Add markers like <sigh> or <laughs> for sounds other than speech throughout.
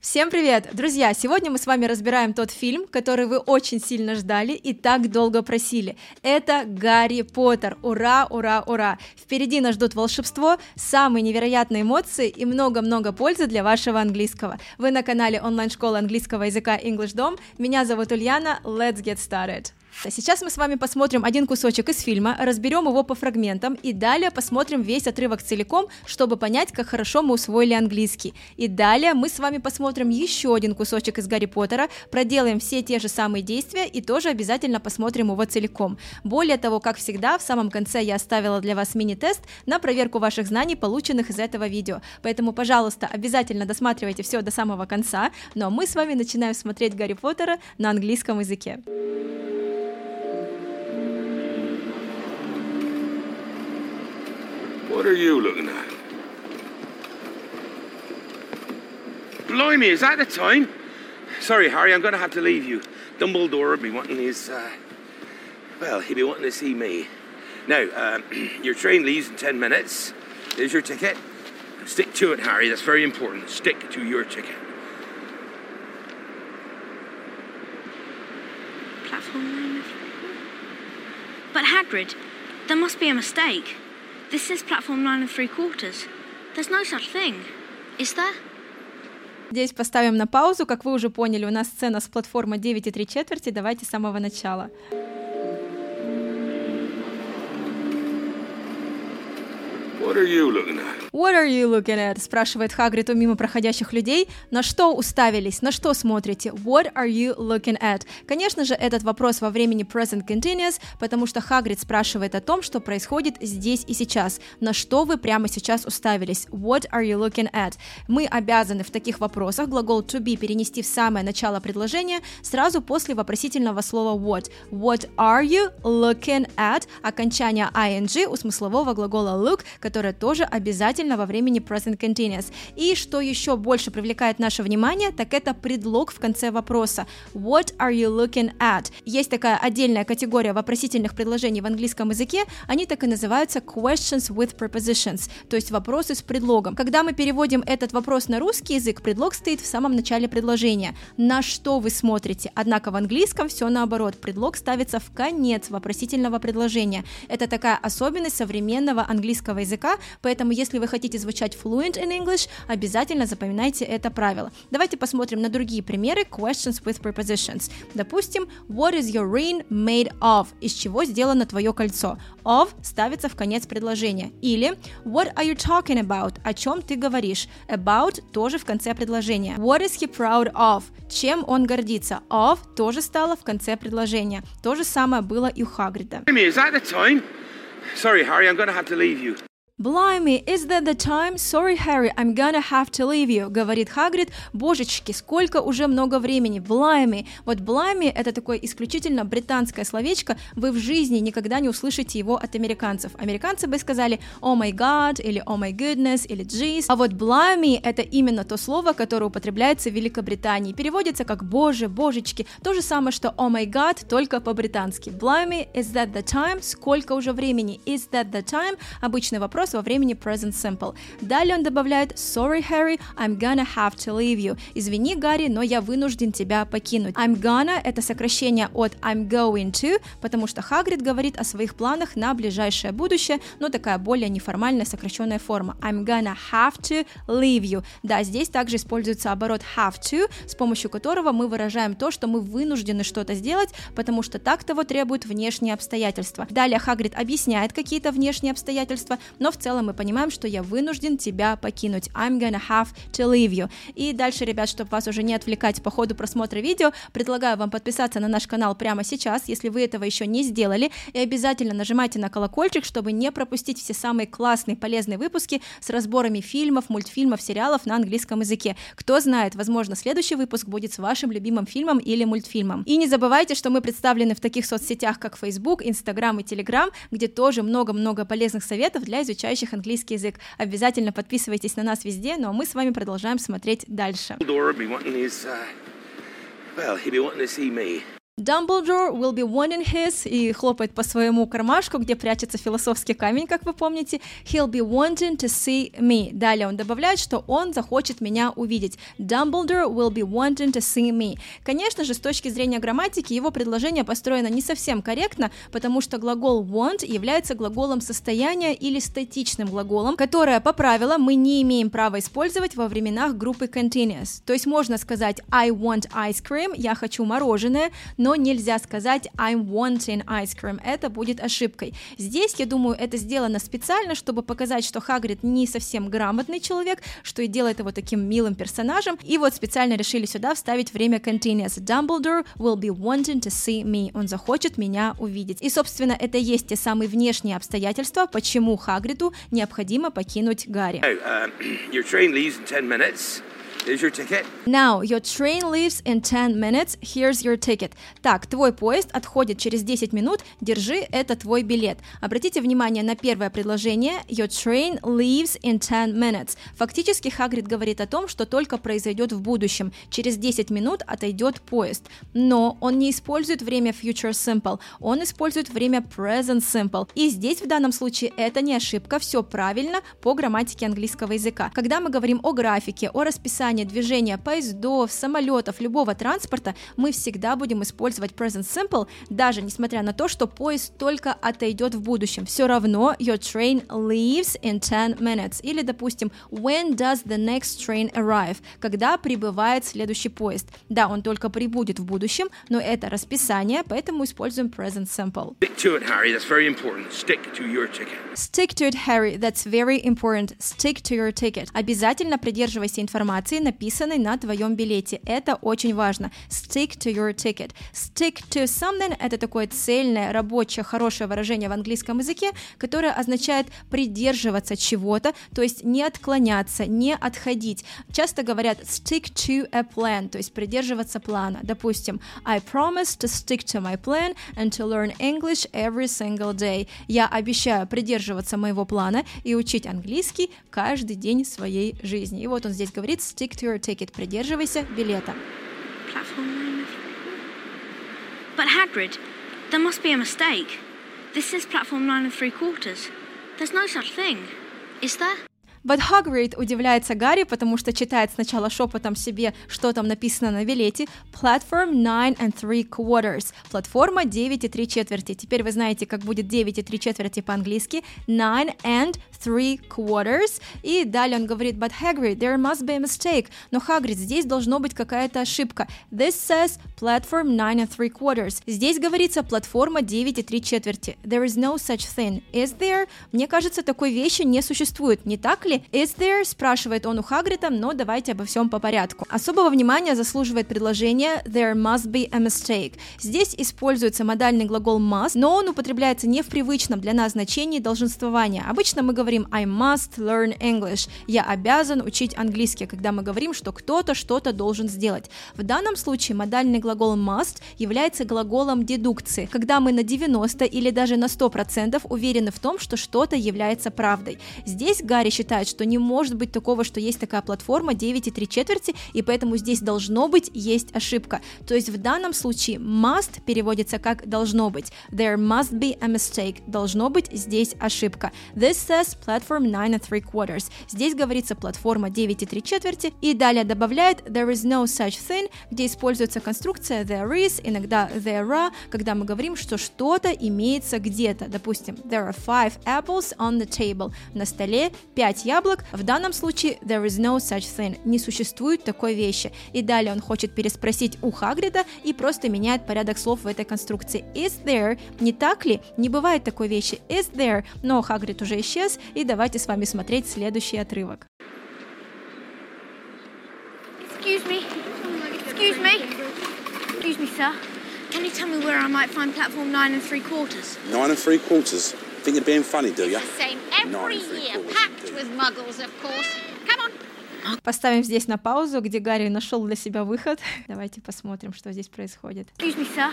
Всем привет! Друзья, сегодня мы с вами разбираем тот фильм, который вы очень сильно ждали и так долго просили. Это Гарри Поттер. Ура, ура, ура! Впереди нас ждут волшебство, самые невероятные эмоции и много-много пользы для вашего английского. Вы на канале онлайн-школы английского языка English Dom. Меня зовут Ульяна. Let's get started! Сейчас мы с вами посмотрим один кусочек из фильма, разберем его по фрагментам и далее посмотрим весь отрывок целиком, чтобы понять, как хорошо мы усвоили английский. И далее мы с вами посмотрим еще один кусочек из Гарри Поттера, проделаем все те же самые действия и тоже обязательно посмотрим его целиком. Более того, как всегда, в самом конце я оставила для вас мини-тест на проверку ваших знаний, полученных из этого видео. Поэтому, пожалуйста, обязательно досматривайте все до самого конца, но мы с вами начинаем смотреть Гарри Поттера на английском языке. What are you looking at? Blimey, is that the time? Sorry, Harry, I'm going to have to leave you. Dumbledore will be wanting his, uh, well, he'll be wanting to see me. Now, um, <clears throat> your train leaves in 10 minutes. There's your ticket. Stick to it, Harry. That's very important. Stick to your ticket. Platform. But Hagrid, there must be a mistake. This is platform nine and three quarters. There's no such thing. Is there? Здесь поставим на паузу. Как вы уже поняли, у нас сцена с платформы 9 и 3 четверти. Давайте с самого начала. What are you looking at? What are you looking at? спрашивает Хагрид у мимо проходящих людей. На что уставились? На что смотрите? What are you looking at? Конечно же, этот вопрос во времени present continuous, потому что Хагрид спрашивает о том, что происходит здесь и сейчас. На что вы прямо сейчас уставились? What are you looking at? Мы обязаны в таких вопросах глагол to be перенести в самое начало предложения сразу после вопросительного слова what. What are you looking at? Окончание ing у смыслового глагола look, которое тоже обязательно во времени present continuous. И что еще больше привлекает наше внимание, так это предлог в конце вопроса. What are you looking at? Есть такая отдельная категория вопросительных предложений в английском языке, они так и называются questions with prepositions, то есть вопросы с предлогом. Когда мы переводим этот вопрос на русский язык, предлог стоит в самом начале предложения. На что вы смотрите? Однако в английском все наоборот, предлог ставится в конец вопросительного предложения. Это такая особенность современного английского языка, поэтому если вы хотите звучать fluent in English, обязательно запоминайте это правило. Давайте посмотрим на другие примеры questions with prepositions. Допустим, what is your ring made of? Из чего сделано твое кольцо? Of ставится в конец предложения. Или what are you talking about? О чем ты говоришь? About тоже в конце предложения. What is he proud of? Чем он гордится? Of тоже стало в конце предложения. То же самое было и у Хагрида. Sorry, Harry, I'm to have to leave you. Blimey, is that the time? Sorry, Harry, I'm gonna have to leave you, говорит Хагрид. Божечки, сколько уже много времени. Blimey. Вот blimey это такое исключительно британское словечко. Вы в жизни никогда не услышите его от американцев. Американцы бы сказали oh my god или oh my goodness или jeez. А вот blimey это именно то слово, которое употребляется в Великобритании. Переводится как боже, божечки. То же самое, что oh my god, только по-британски. Blimey, is that the time? Сколько уже времени? Is that the time? Обычный вопрос вопрос во времени present simple. Далее он добавляет Sorry, Harry, I'm gonna have to leave you. Извини, Гарри, но я вынужден тебя покинуть. I'm gonna — это сокращение от I'm going to, потому что Хагрид говорит о своих планах на ближайшее будущее, но такая более неформальная сокращенная форма. I'm gonna have to leave you. Да, здесь также используется оборот have to, с помощью которого мы выражаем то, что мы вынуждены что-то сделать, потому что так того требуют внешние обстоятельства. Далее Хагрид объясняет какие-то внешние обстоятельства, но в целом мы понимаем, что я вынужден тебя покинуть. I'm gonna have to leave you. И дальше, ребят, чтобы вас уже не отвлекать по ходу просмотра видео, предлагаю вам подписаться на наш канал прямо сейчас, если вы этого еще не сделали, и обязательно нажимайте на колокольчик, чтобы не пропустить все самые классные, полезные выпуски с разборами фильмов, мультфильмов, сериалов на английском языке. Кто знает, возможно, следующий выпуск будет с вашим любимым фильмом или мультфильмом. И не забывайте, что мы представлены в таких соцсетях, как Facebook, Instagram и Telegram, где тоже много-много полезных советов для изучения изучающих английский язык. Обязательно подписывайтесь на нас везде, ну а мы с вами продолжаем смотреть дальше. Dumbledore will be wanting his и хлопает по своему кармашку, где прячется философский камень, как вы помните. He'll be wanting to see me. Далее он добавляет, что он захочет меня увидеть. Dumbledore will be wanting to see me. Конечно же, с точки зрения грамматики, его предложение построено не совсем корректно, потому что глагол want является глаголом состояния или статичным глаголом, которое по правилам мы не имеем права использовать во временах группы continuous. То есть можно сказать I want ice cream, я хочу мороженое, но но нельзя сказать I'm wanting ice cream, это будет ошибкой. Здесь, я думаю, это сделано специально, чтобы показать, что Хагрид не совсем грамотный человек, что и делает его таким милым персонажем, и вот специально решили сюда вставить время continuous. Dumbledore will be wanting to see me, он захочет меня увидеть. И, собственно, это есть те самые внешние обстоятельства, почему Хагриду необходимо покинуть Гарри. Now, uh, your train leaves in 10 minutes. Here's your ticket. Now, your train leaves in 10 minutes. Here's your ticket. Так, твой поезд отходит через 10 минут. Держи, это твой билет. Обратите внимание на первое предложение. Your train leaves in 10 minutes. Фактически Хагрид говорит о том, что только произойдет в будущем. Через 10 минут отойдет поезд. Но он не использует время future simple. Он использует время present simple. И здесь в данном случае это не ошибка. Все правильно по грамматике английского языка. Когда мы говорим о графике, о расписании расписание движения поездов, самолетов, любого транспорта, мы всегда будем использовать present simple, даже несмотря на то, что поезд только отойдет в будущем. Все равно your train leaves in 10 minutes. Или, допустим, when does the next train arrive? Когда прибывает следующий поезд. Да, он только прибудет в будущем, но это расписание, поэтому используем present simple. Stick to it, Harry. That's very important. Stick to your ticket. Stick to it, Harry. That's very important. Stick to your ticket. Обязательно придерживайся информации, написанной на твоем билете. Это очень важно. Stick to your ticket. Stick to something — это такое цельное, рабочее, хорошее выражение в английском языке, которое означает придерживаться чего-то, то есть не отклоняться, не отходить. Часто говорят stick to a plan, то есть придерживаться плана. Допустим, I promise to stick to my plan and to learn English every single day. Я обещаю придерживаться моего плана и учить английский каждый день своей жизни. И вот он здесь говорит stick to your ticket. Придерживайся билета. Platform 9 But Hagrid, there must be a mistake. This is platform nine and three quarters. There's no such thing. Is there? But Hagrid удивляется Гарри, потому что читает сначала шепотом себе, что там написано на билете. Platform 9 and 3 quarters. Платформа 9 и 3 четверти. Теперь вы знаете, как будет 9 и 3 четверти по-английски. 9 and 3 quarters. И далее он говорит, but Hagrid, there must be a mistake. Но Хагрид, здесь должно быть какая-то ошибка. This says platform 9 and 3 quarters. Здесь говорится платформа 9 и 3 четверти. There is no such thing. Is there? Мне кажется, такой вещи не существует, не так ли? Is there? спрашивает он у Хагрида, но давайте обо всем по порядку. Особого внимания заслуживает предложение there must be a mistake. Здесь используется модальный глагол must, но он употребляется не в привычном для нас значении долженствования. Обычно мы говорим I must learn English. Я обязан учить английский, когда мы говорим, что кто-то что-то должен сделать. В данном случае модальный глагол must является глаголом дедукции, когда мы на 90 или даже на 100% уверены в том, что что-то является правдой. Здесь Гарри считает, что не может быть такого, что есть такая платформа 9 и 3 четверти, и поэтому здесь должно быть есть ошибка. То есть в данном случае must переводится как должно быть. There must be a mistake. Должно быть здесь ошибка. This says platform 9 and 3 quarters. Здесь говорится платформа 9 и 3 четверти, и далее добавляет there is no such thing, где используется конструкция there is, иногда there are, когда мы говорим, что что-то имеется где-то. Допустим, there are five apples on the table. На столе 5 яблок. В данном случае there is no such thing. Не существует такой вещи. И далее он хочет переспросить у Хагрида и просто меняет порядок слов в этой конструкции. Is there? Не так ли? Не бывает такой вещи. Is there? Но Хагрид уже исчез, и давайте с вами смотреть следующий отрывок. Excuse me. Excuse me. Excuse me, sir. Can you tell me where I might find platform nine and three quarters? Nine and three quarters. Think you're being funny, do you? Same every year, packed with muggles, of course. Come on. Поставим здесь на паузу, где Гарри нашел для себя выход. Давайте посмотрим, что здесь происходит. Excuse me, sir.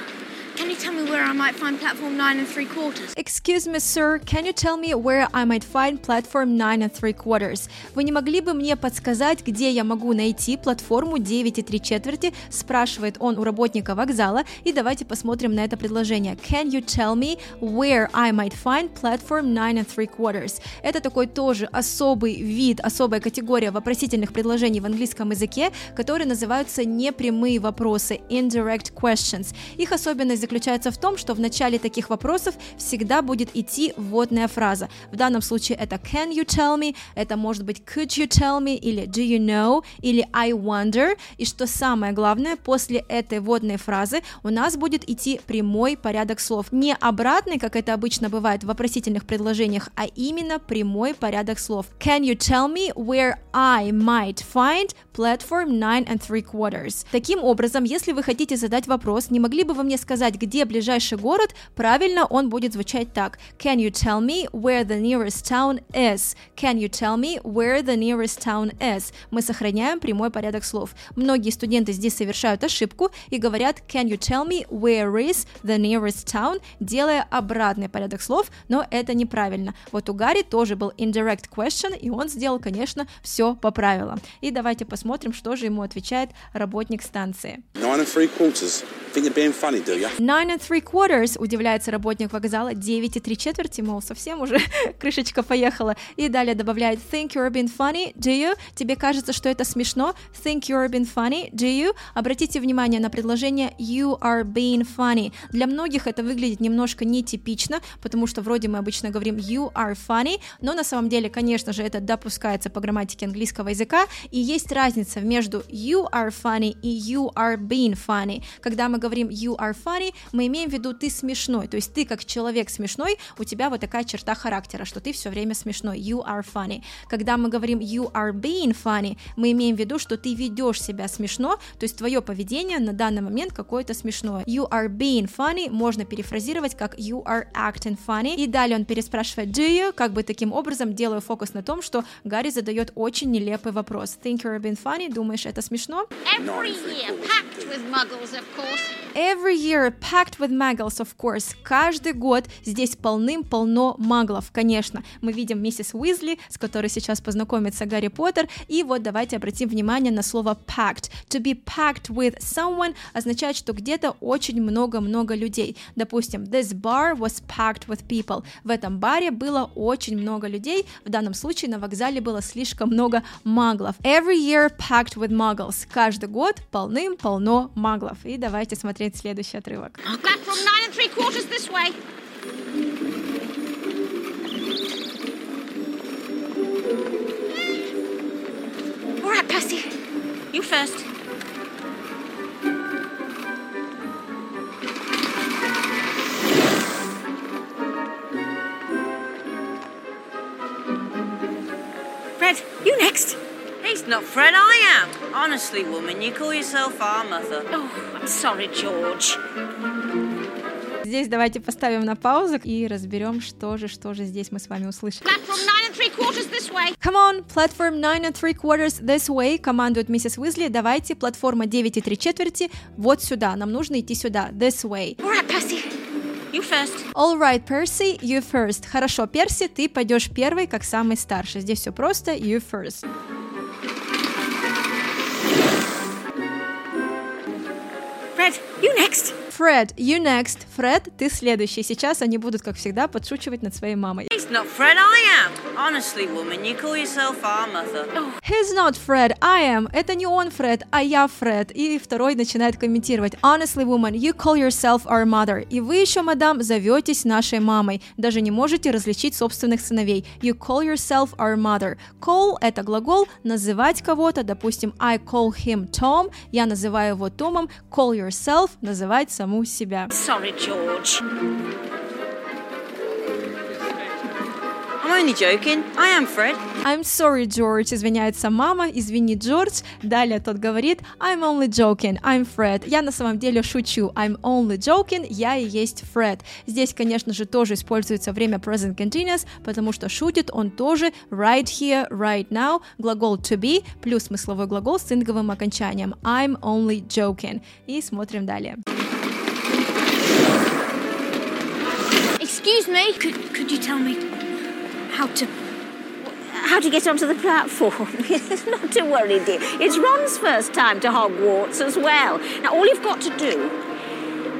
Can you tell me where I might find platform nine and three quarters? Excuse me, sir, can you tell me where I might find platform 9 and 3 quarters? Вы не могли бы мне подсказать, где я могу найти платформу 9 и 3 четверти? Спрашивает он у работника вокзала. И давайте посмотрим на это предложение. Can you tell me where I might find platform 9 and 3 quarters? Это такой тоже особый вид, особая категория вопросительных предложений в английском языке, которые называются непрямые вопросы, indirect questions. Их особенность заключается в том, что в начале таких вопросов всегда будет идти вводная фраза. В данном случае это can you tell me, это может быть could you tell me, или do you know, или I wonder. И что самое главное, после этой вводной фразы у нас будет идти прямой порядок слов. Не обратный, как это обычно бывает в вопросительных предложениях, а именно прямой порядок слов. Can you tell me where I might find platform 9 and 3 quarters? Таким образом, если вы хотите задать вопрос, не могли бы вы мне сказать, где ближайший город, правильно он будет звучать так. Can you tell me where the nearest town is? Can you tell me where the nearest town is? Мы сохраняем прямой порядок слов. Многие студенты здесь совершают ошибку и говорят Can you tell me where is the nearest town? делая обратный порядок слов, но это неправильно. Вот у Гарри тоже был indirect question, и он сделал, конечно, все по правилам. И давайте посмотрим, что же ему отвечает работник станции. Nine and three quarters. Удивляется работник вокзала, 9 и 3 четверти, мол, совсем уже <laughs> крышечка поехала. И далее добавляет think you're being funny, do you? Тебе кажется, что это смешно? Think you're being funny, do you? Обратите внимание на предложение you are being funny. Для многих это выглядит немножко нетипично, потому что вроде мы обычно говорим you are funny, но на самом деле, конечно же, это допускается по грамматике английского языка, и есть разница между you are funny и you are being funny. Когда мы говорим you are funny, мы имеем в виду ты смешной, то есть ты как человек смешной, у тебя вот такая черта характера, что ты все время смешной, you are funny. Когда мы говорим you are being funny, мы имеем в виду, что ты ведешь себя смешно, то есть твое поведение на данный момент какое-то смешное. You are being funny можно перефразировать как you are acting funny. И далее он переспрашивает do you, как бы таким образом делаю фокус на том, что Гарри задает очень нелепый вопрос. Think you're being funny? Думаешь, это смешно? Every year, packed with muggles, of course. Every year packed with muggles, of course. Каждый год здесь полным-полно маглов, конечно. Мы видим миссис Уизли, с которой сейчас познакомится Гарри Поттер, и вот давайте обратим внимание на слово packed. To be packed with someone означает, что где-то очень много-много людей. Допустим, this bar was packed with people. В этом баре было очень много людей. В данном случае на вокзале было слишком много маглов. Every year packed with muggles. Каждый год полным-полно маглов. И давайте смотреть следующий отрывок. Platform nine and three quarters this way. All right, Percy. You first. Fred, you next. He's not Fred, I am. Honestly, woman, you call yourself our mother. Oh, I'm sorry, George. Здесь давайте поставим на паузу и разберем, что же, что же здесь мы с вами way. Come on, platform 9 and 3 quarters this way, командует миссис Уизли. Давайте, платформа 9 и 3 четверти, вот сюда. Нам нужно идти сюда, this way. All right, Percy. You first. All right, Percy, you first. Хорошо, Перси, ты пойдешь первый, как самый старший. Здесь все просто, you first. Fred, you next. Fred, you next. Фред, ты следующий. Сейчас они будут, как всегда, подшучивать над своей мамой. He's not Fred, I am. Honestly, woman, you call yourself our mother. He's not Fred, I am. Это не он Фред, а я Фред. И второй начинает комментировать. Honestly, woman, you call yourself our mother. И вы еще, мадам, зоветесь нашей мамой. Даже не можете различить собственных сыновей. You call yourself our mother. Call – это глагол называть кого-то. Допустим, I call him Tom. Я называю его Томом. Call yourself – называть саму себя. Sorry, George. I'm only joking. I am Fred. I'm sorry, George. Извиняется мама. Извини, Джордж. Далее тот говорит I'm only joking. I'm Fred. Я на самом деле шучу. I'm only joking. Я и есть Фред. Здесь, конечно же, тоже используется время present continuous, потому что шутит он тоже right here, right now. Глагол to be плюс смысловой глагол с инговым окончанием. I'm only joking. И смотрим далее. Excuse me. Could, could you tell me how to. How to get onto the platform? <laughs> Not to worry, dear. It's Ron's first time to Hogwarts as well. Now, all you've got to do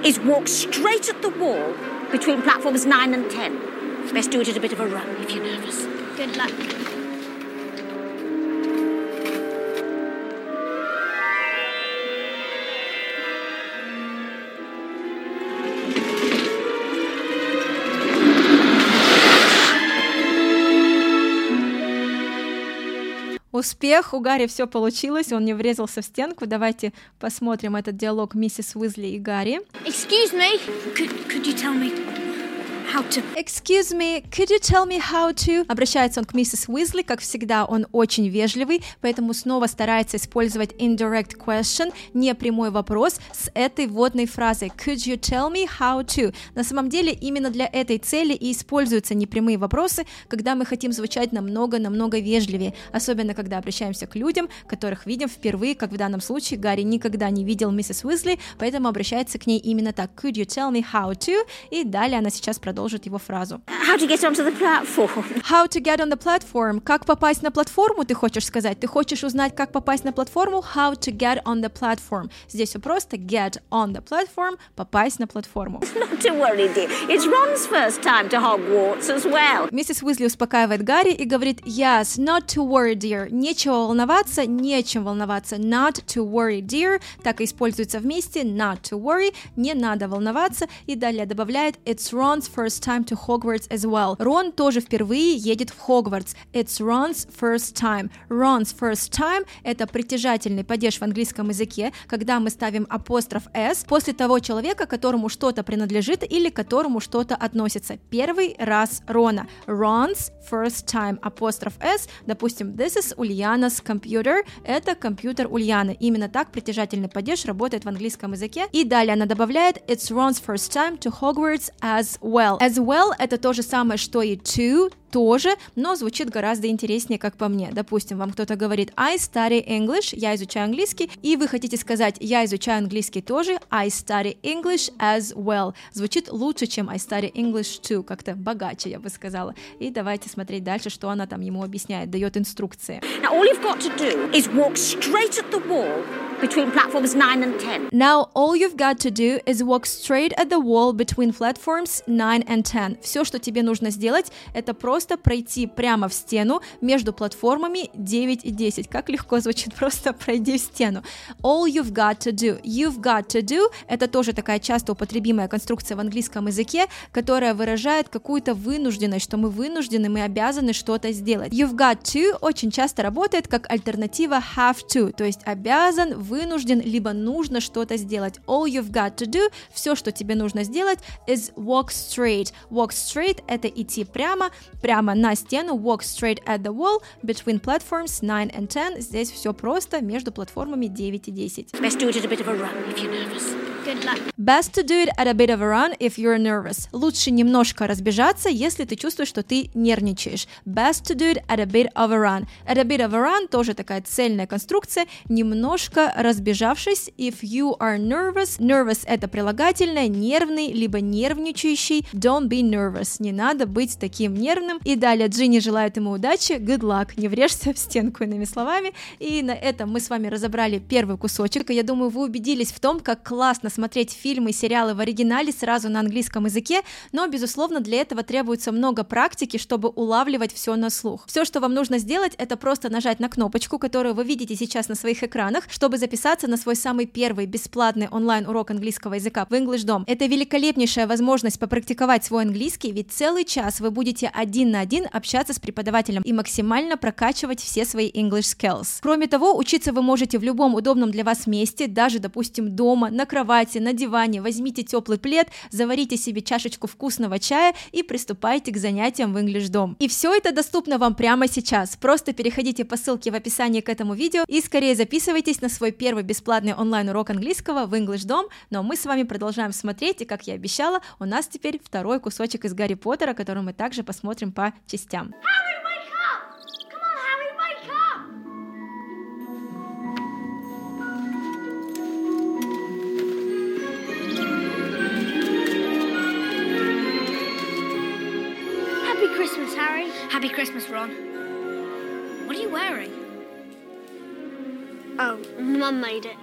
is walk straight at the wall between platforms 9 and 10. Best do it at a bit of a run if you're nervous. Good luck. Успех, у Гарри все получилось, он не врезался в стенку. Давайте посмотрим этот диалог миссис Уизли и Гарри. Excuse me. Could, could you tell me how to. Excuse me, could you tell me how to? Обращается он к миссис Уизли, как всегда, он очень вежливый, поэтому снова старается использовать indirect question, не прямой вопрос, с этой вводной фразой Could you tell me how to? На самом деле, именно для этой цели и используются непрямые вопросы, когда мы хотим звучать намного-намного вежливее, особенно когда обращаемся к людям, которых видим впервые, как в данном случае Гарри никогда не видел миссис Уизли, поэтому обращается к ней именно так Could you tell me how to? И далее она сейчас продолжит его фразу. How to get onto the platform? How to get on the platform? Как попасть на платформу, ты хочешь сказать? Ты хочешь узнать, как попасть на платформу? How to get on the platform? Здесь все просто. Get on the platform. Попасть на платформу. Not to worry, dear. It's Ron's first time to Hogwarts as well. Миссис Уизли успокаивает Гарри и говорит Yes, not to worry, dear. Нечего волноваться, нечем волноваться. Not to worry, dear. Так и используется вместе. Not to worry. Не надо волноваться. И далее добавляет It's Ron's first time to Hogwarts as well. Рон тоже впервые едет в Хогвартс. It's Ron's first time. Ron's first time — это притяжательный падеж в английском языке, когда мы ставим апостроф s после того человека, которому что-то принадлежит или которому что-то относится. Первый раз Рона. Ron's first time. Апостроф s. Допустим, this is Ульяна's computer. Это компьютер Ульяны. Именно так притяжательный падеж работает в английском языке. И далее она добавляет It's Ron's first time to Hogwarts as well. As well — это то же самое, что и to, тоже, но звучит гораздо интереснее, как по мне. Допустим, вам кто-то говорит I study English, я изучаю английский, и вы хотите сказать я изучаю английский тоже, I study English as well. Звучит лучше, чем I study English too, как-то богаче, я бы сказала. И давайте смотреть дальше, что она там ему объясняет, дает инструкции. Now, all you've got to do is walk straight at the wall between platforms 9 and 10. Now all you've got to do is walk straight at the wall between platforms 9 and 10. Все, что тебе нужно сделать, это просто пройти прямо в стену между платформами 9 и 10. Как легко звучит <laughs> просто пройди в стену. All you've got to do. You've got to do — это тоже такая часто употребимая конструкция в английском языке, которая выражает какую-то вынужденность, что мы вынуждены, мы обязаны что-то сделать. You've got to очень часто работает как альтернатива have to, то есть обязан, вынужден, либо нужно что-то сделать. All you've got to do, все, что тебе нужно сделать, is walk straight. Walk straight — это идти прямо, прямо на стену, walk straight at the wall between platforms 9 and 10. Здесь все просто между платформами 9 и 10. Best do it at a bit of a run if you're nervous. Good luck. Best to do it at a bit of a run if you're nervous. Лучше немножко разбежаться, если ты чувствуешь, что ты нервничаешь. Best to do it at a bit of a run. At a bit of a run тоже такая цельная конструкция, немножко разбежавшись. If you are nervous, nervous это прилагательное, нервный, либо нервничающий. Don't be nervous. Не надо быть таким нервным. И далее Джинни желает ему удачи. Good luck. Не врежься в стенку, иными словами. И на этом мы с вами разобрали первый кусочек. Я думаю, вы убедились в том, как классно смотреть фильмы и сериалы в оригинале сразу на английском языке, но, безусловно, для этого требуется много практики, чтобы улавливать все на слух. Все, что вам нужно сделать, это просто нажать на кнопочку, которую вы видите сейчас на своих экранах, чтобы записаться на свой самый первый бесплатный онлайн-урок английского языка в English Dom. Это великолепнейшая возможность попрактиковать свой английский, ведь целый час вы будете один на один общаться с преподавателем и максимально прокачивать все свои English skills. Кроме того, учиться вы можете в любом удобном для вас месте, даже, допустим, дома, на кровати, на диване. Возьмите теплый плед, заварите себе чашечку вкусного чая и приступайте к занятиям в English Dom. И все это доступно вам прямо сейчас. Просто переходите по ссылке в описании к этому видео и скорее записывайтесь на свой первый бесплатный онлайн-урок английского в English Dom. Но мы с вами продолжаем смотреть, и, как я обещала, у нас теперь второй кусочек из Гарри Поттера, который мы также посмотрим по частям. Harry, Happy Christmas, Ron. What are you wearing? Oh, Mum made it.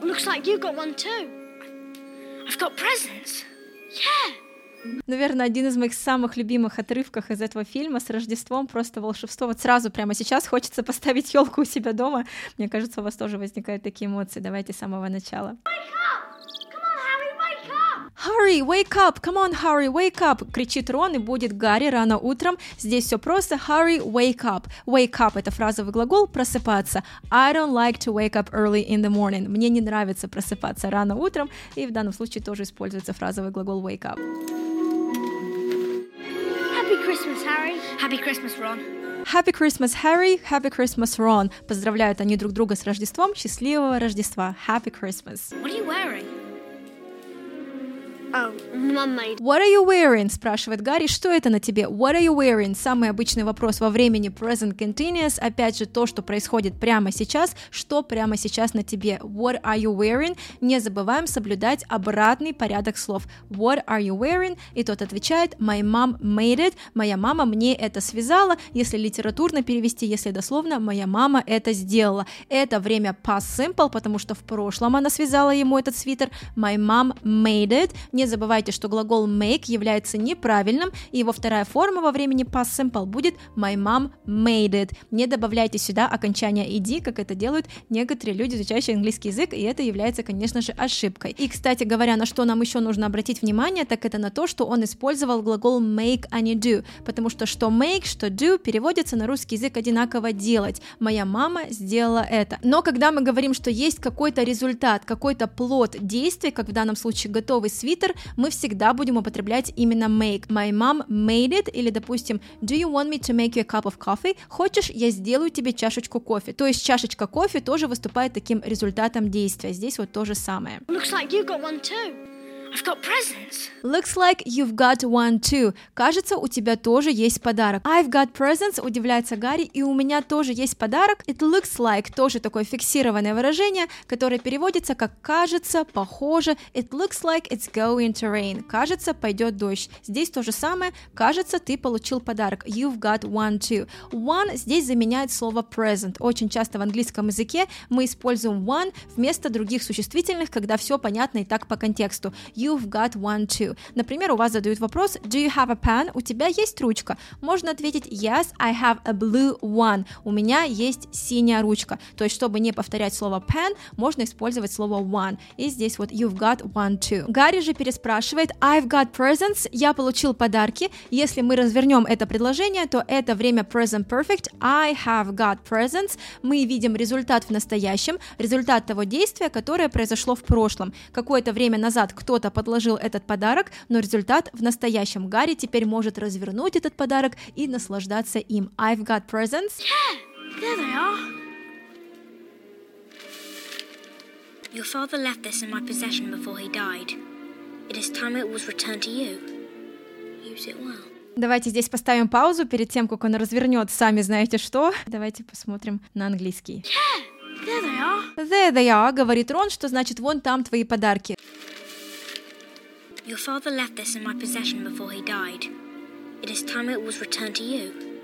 Looks like you got one too. I've got presents. Yeah. Наверное, один из моих самых любимых отрывков из этого фильма с Рождеством просто волшебство. Вот сразу прямо сейчас хочется поставить елку у себя дома. Мне кажется, у вас тоже возникают такие эмоции. Давайте с самого начала. Harry, wake up! Come on, Harry, wake up! Кричит Рон и будет Гарри рано утром. Здесь все просто. Harry, wake up. Wake up — это фразовый глагол «просыпаться». I don't like to wake up early in the morning. Мне не нравится просыпаться рано утром. И в данном случае тоже используется фразовый глагол wake up. Happy Christmas, Harry. Happy Christmas, Ron. Happy Christmas, Harry. Happy Christmas, Ron. Поздравляют они друг друга с Рождеством. Счастливого Рождества. Happy Christmas. What are you wearing? Made What are you wearing? спрашивает Гарри. Что это на тебе? What are you wearing? Самый обычный вопрос во времени present continuous. Опять же, то, что происходит прямо сейчас. Что прямо сейчас на тебе? What are you wearing? Не забываем соблюдать обратный порядок слов. What are you wearing? И тот отвечает My mom made it. Моя мама мне это связала. Если литературно перевести, если дословно, моя мама это сделала. Это время past simple, потому что в прошлом она связала ему этот свитер. My mom made it. Не забывайте, что глагол make является неправильным, и его вторая форма во времени past simple будет my mom made it. Не добавляйте сюда окончание ed, как это делают некоторые люди, изучающие английский язык, и это является, конечно же, ошибкой. И, кстати говоря, на что нам еще нужно обратить внимание, так это на то, что он использовал глагол make, а не do, потому что что make, что do переводится на русский язык одинаково делать. Моя мама сделала это. Но когда мы говорим, что есть какой-то результат, какой-то плод действий, как в данном случае готовый свитер, мы всегда будем употреблять именно make. My mom made it, или, допустим, do you want me to make you a cup of coffee? Хочешь, я сделаю тебе чашечку кофе. То есть чашечка кофе тоже выступает таким результатом действия. Здесь вот то же самое. Looks like you got one too. I've got presents. Looks like you've got one too. Кажется, у тебя тоже есть подарок. I've got presents, удивляется Гарри, и у меня тоже есть подарок. It looks like тоже такое фиксированное выражение, которое переводится как кажется, похоже. It looks like it's going to rain. Кажется, пойдет дождь. Здесь то же самое. Кажется, ты получил подарок. You've got one too. One здесь заменяет слово present. Очень часто в английском языке мы используем one вместо других существительных, когда все понятно и так по контексту. You've got one too. Например, у вас задают вопрос Do you have a pen? У тебя есть ручка? Можно ответить Yes, I have a blue one. У меня есть синяя ручка. То есть, чтобы не повторять слово pen, можно использовать слово one. И здесь вот You've got one too. Гарри же переспрашивает I've got presents. Я получил подарки. Если мы развернем это предложение, то это время present perfect. I have got presents. Мы видим результат в настоящем, результат того действия, которое произошло в прошлом. Какое-то время назад кто-то подложил этот подарок, но результат в настоящем. Гарри теперь может развернуть этот подарок и наслаждаться им. I've got presents. There they are. Your father left this in my possession before he died. It is time it was returned to you. Use it well. Давайте здесь поставим паузу перед тем, как он развернет сами знаете что. Давайте посмотрим на английский. There they are. There they are, говорит Рон, что значит вон там твои подарки. Your father left this in my possession before he died. It is time it was returned to you.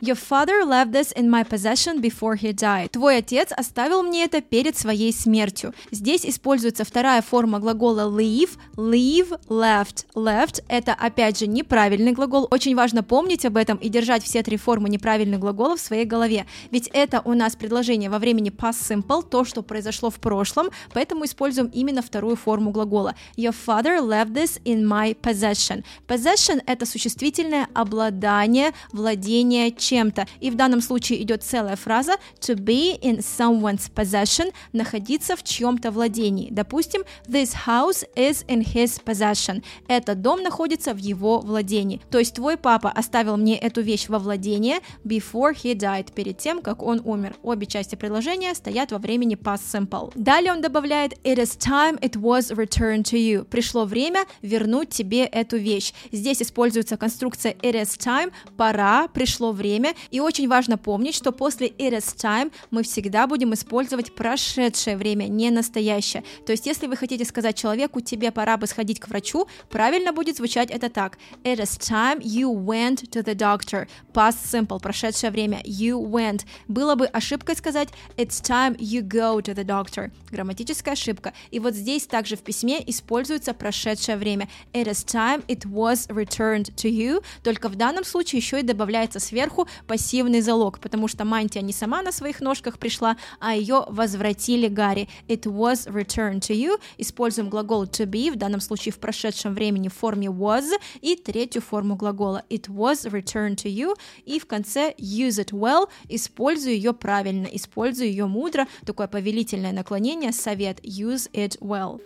Your father left this in my possession before he died. Твой отец оставил мне это перед своей смертью. Здесь используется вторая форма глагола leave, leave, left. Left — это, опять же, неправильный глагол. Очень важно помнить об этом и держать все три формы неправильных глаголов в своей голове. Ведь это у нас предложение во времени past simple, то, что произошло в прошлом, поэтому используем именно вторую форму глагола. Your father left this in my possession. Possession — это существительное обладание, владение чем-то. И в данном случае идет целая фраза to be in someone's possession, находиться в чьем-то владении. Допустим, this house is in his possession. Этот дом находится в его владении. То есть твой папа оставил мне эту вещь во владение before he died, перед тем, как он умер. Обе части предложения стоят во времени past simple. Далее он добавляет it is time it was returned to you. Пришло время вернуть тебе эту вещь. Здесь используется конструкция it is time, пора, пришло время, и очень важно помнить, что после it is time мы всегда будем использовать прошедшее время, не настоящее. То есть, если вы хотите сказать человеку, тебе пора бы сходить к врачу, правильно будет звучать это так. It is time you went to the doctor. Past simple, прошедшее время. You went. Было бы ошибкой сказать it's time you go to the doctor. Грамматическая ошибка. И вот здесь также в письме используется прошедшее время. It is time it was returned to you. Только в данном случае еще и добавляется сверху пассивный залог, потому что мантия не сама на своих ножках пришла, а ее возвратили Гарри. It was returned to you. Используем глагол to be, в данном случае в прошедшем времени в форме was, и третью форму глагола it was returned to you, и в конце use it well, использую ее правильно, использую ее мудро, такое повелительное наклонение, совет use it well.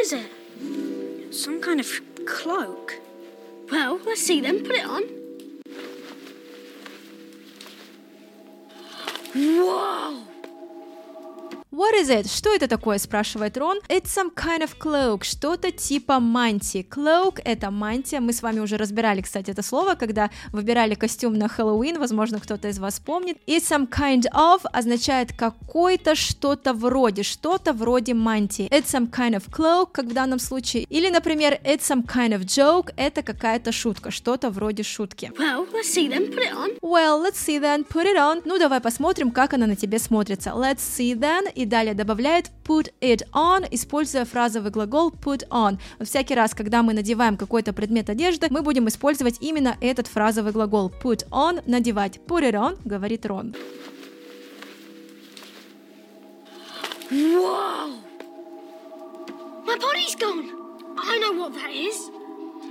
Is it? Some kind of cloak. Well, let's see then. Put it on. Whoa! What is it? Что это такое? спрашивает Рон. It's some kind of cloak. Что-то типа мантии. Cloak — это мантия. Мы с вами уже разбирали, кстати, это слово, когда выбирали костюм на Хэллоуин. Возможно, кто-то из вас помнит. It's some kind of означает какой-то что-то вроде, что-то вроде мантии. It's some kind of cloak, как в данном случае. Или, например, it's some kind of joke. Это какая-то шутка, что-то вроде шутки. Well, let's see then. Put it on. Well, let's see then. Put it on. Ну, давай посмотрим, как она на тебе смотрится. Let's see then. И далее добавляет put it on, используя фразовый глагол put on. Всякий раз, когда мы надеваем какой-то предмет одежды, мы будем использовать именно этот фразовый глагол put on, надевать. Put it on, говорит Рон. Whoa! My body's gone. I know what that is.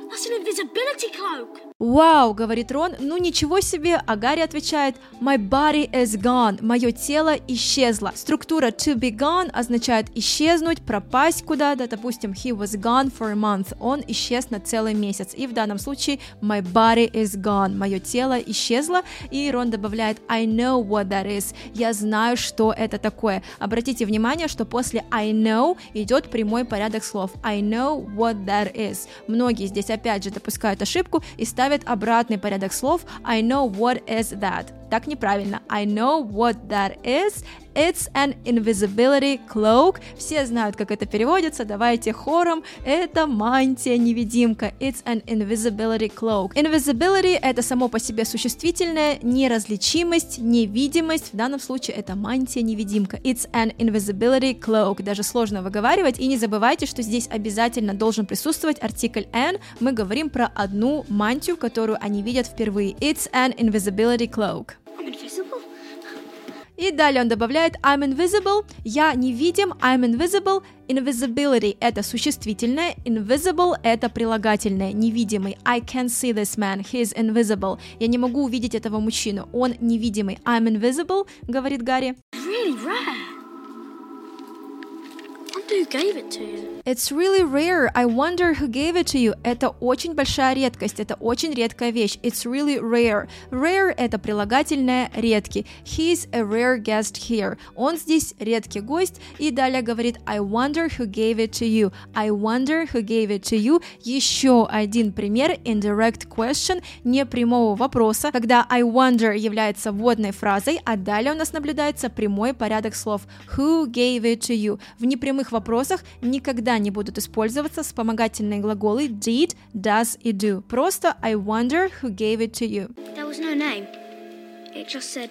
That's an invisibility cloak. Вау, говорит Рон, ну ничего себе, а Гарри отвечает, my body is gone, мое тело исчезло. Структура to be gone означает исчезнуть, пропасть куда-то, допустим, he was gone for a month, он исчез на целый месяц. И в данном случае my body is gone, мое тело исчезло, и Рон добавляет I know what that is, я знаю, что это такое. Обратите внимание, что после I know идет прямой порядок слов. I know what that is. Многие здесь опять же допускают ошибку и ставят обратный порядок слов I know what is that. Так неправильно. I know what that is. It's an invisibility cloak. Все знают, как это переводится. Давайте хором. Это мантия-невидимка. It's an invisibility cloak. Invisibility — это само по себе существительное, неразличимость, невидимость. В данном случае это мантия-невидимка. It's an invisibility cloak. Даже сложно выговаривать. И не забывайте, что здесь обязательно должен присутствовать артикль an. Мы говорим про одну мантию, которую они видят впервые. It's an invisibility cloak. И далее он добавляет I'm invisible, я невидим, I'm invisible, invisibility — это существительное, invisible — это прилагательное, невидимый. I can't see this man, he is invisible. Я не могу увидеть этого мужчину, он невидимый. I'm invisible, говорит Гарри. Really rare. Who gave it to you. It's really rare. I wonder who gave it to you. Это очень большая редкость, это очень редкая вещь. It's really rare. Rare — это прилагательное редкий. He's a rare guest here. Он здесь редкий гость. И далее говорит I wonder who gave it to you. I wonder who gave it to you. Еще один пример indirect question, непрямого вопроса, когда I wonder является вводной фразой, а далее у нас наблюдается прямой порядок слов who gave it to you. В непрямых вопросах никогда не будут использоваться вспомогательные глаголы did, does и do. Просто I wonder who gave it to you. There was no name. It just said,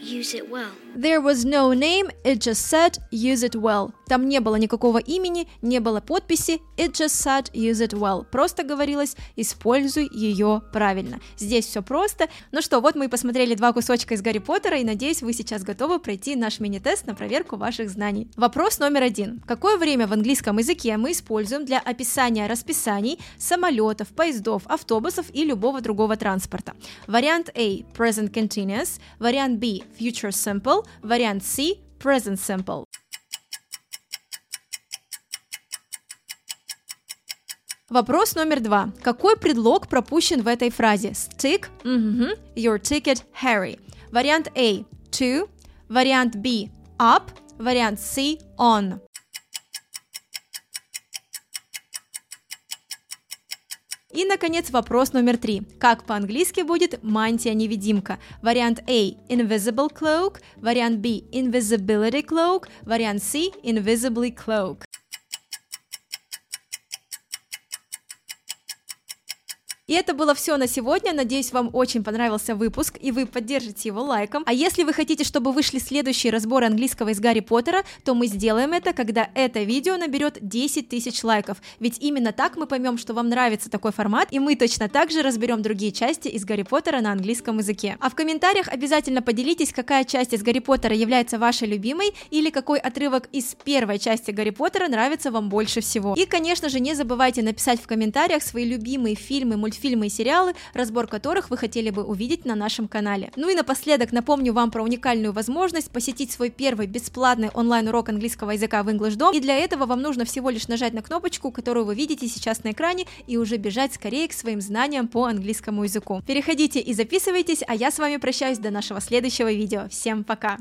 use it well. There was no name, it just said use it well. Там не было никакого имени, не было подписи, it just said use it well. Просто говорилось используй ее правильно. Здесь все просто. Ну что, вот мы и посмотрели два кусочка из Гарри Поттера, и надеюсь, вы сейчас готовы пройти наш мини-тест на проверку ваших знаний. Вопрос номер один. Какое время в английском языке мы используем для описания расписаний самолетов, поездов, автобусов и любого другого транспорта? Вариант A – present continuous, вариант B – future simple, вариант C – present simple. Вопрос номер два. Какой предлог пропущен в этой фразе? Stick, мгм, your ticket, Harry. Вариант A – to, вариант B – up, Вариант C – on. И, наконец, вопрос номер три. Как по-английски будет мантия-невидимка? Вариант A – invisible cloak, вариант B – invisibility cloak, вариант C – invisibly cloak. И это было все на сегодня. Надеюсь, вам очень понравился выпуск, и вы поддержите его лайком. А если вы хотите, чтобы вышли следующие разборы английского из Гарри Поттера, то мы сделаем это, когда это видео наберет 10 тысяч лайков. Ведь именно так мы поймем, что вам нравится такой формат, и мы точно так же разберем другие части из Гарри Поттера на английском языке. А в комментариях обязательно поделитесь, какая часть из Гарри Поттера является вашей любимой, или какой отрывок из первой части Гарри Поттера нравится вам больше всего. И, конечно же, не забывайте написать в комментариях свои любимые фильмы, мультфильмы, мультфильмы и сериалы, разбор которых вы хотели бы увидеть на нашем канале. Ну и напоследок напомню вам про уникальную возможность посетить свой первый бесплатный онлайн-урок английского языка в English Dom, и для этого вам нужно всего лишь нажать на кнопочку, которую вы видите сейчас на экране, и уже бежать скорее к своим знаниям по английскому языку. Переходите и записывайтесь, а я с вами прощаюсь до нашего следующего видео. Всем пока!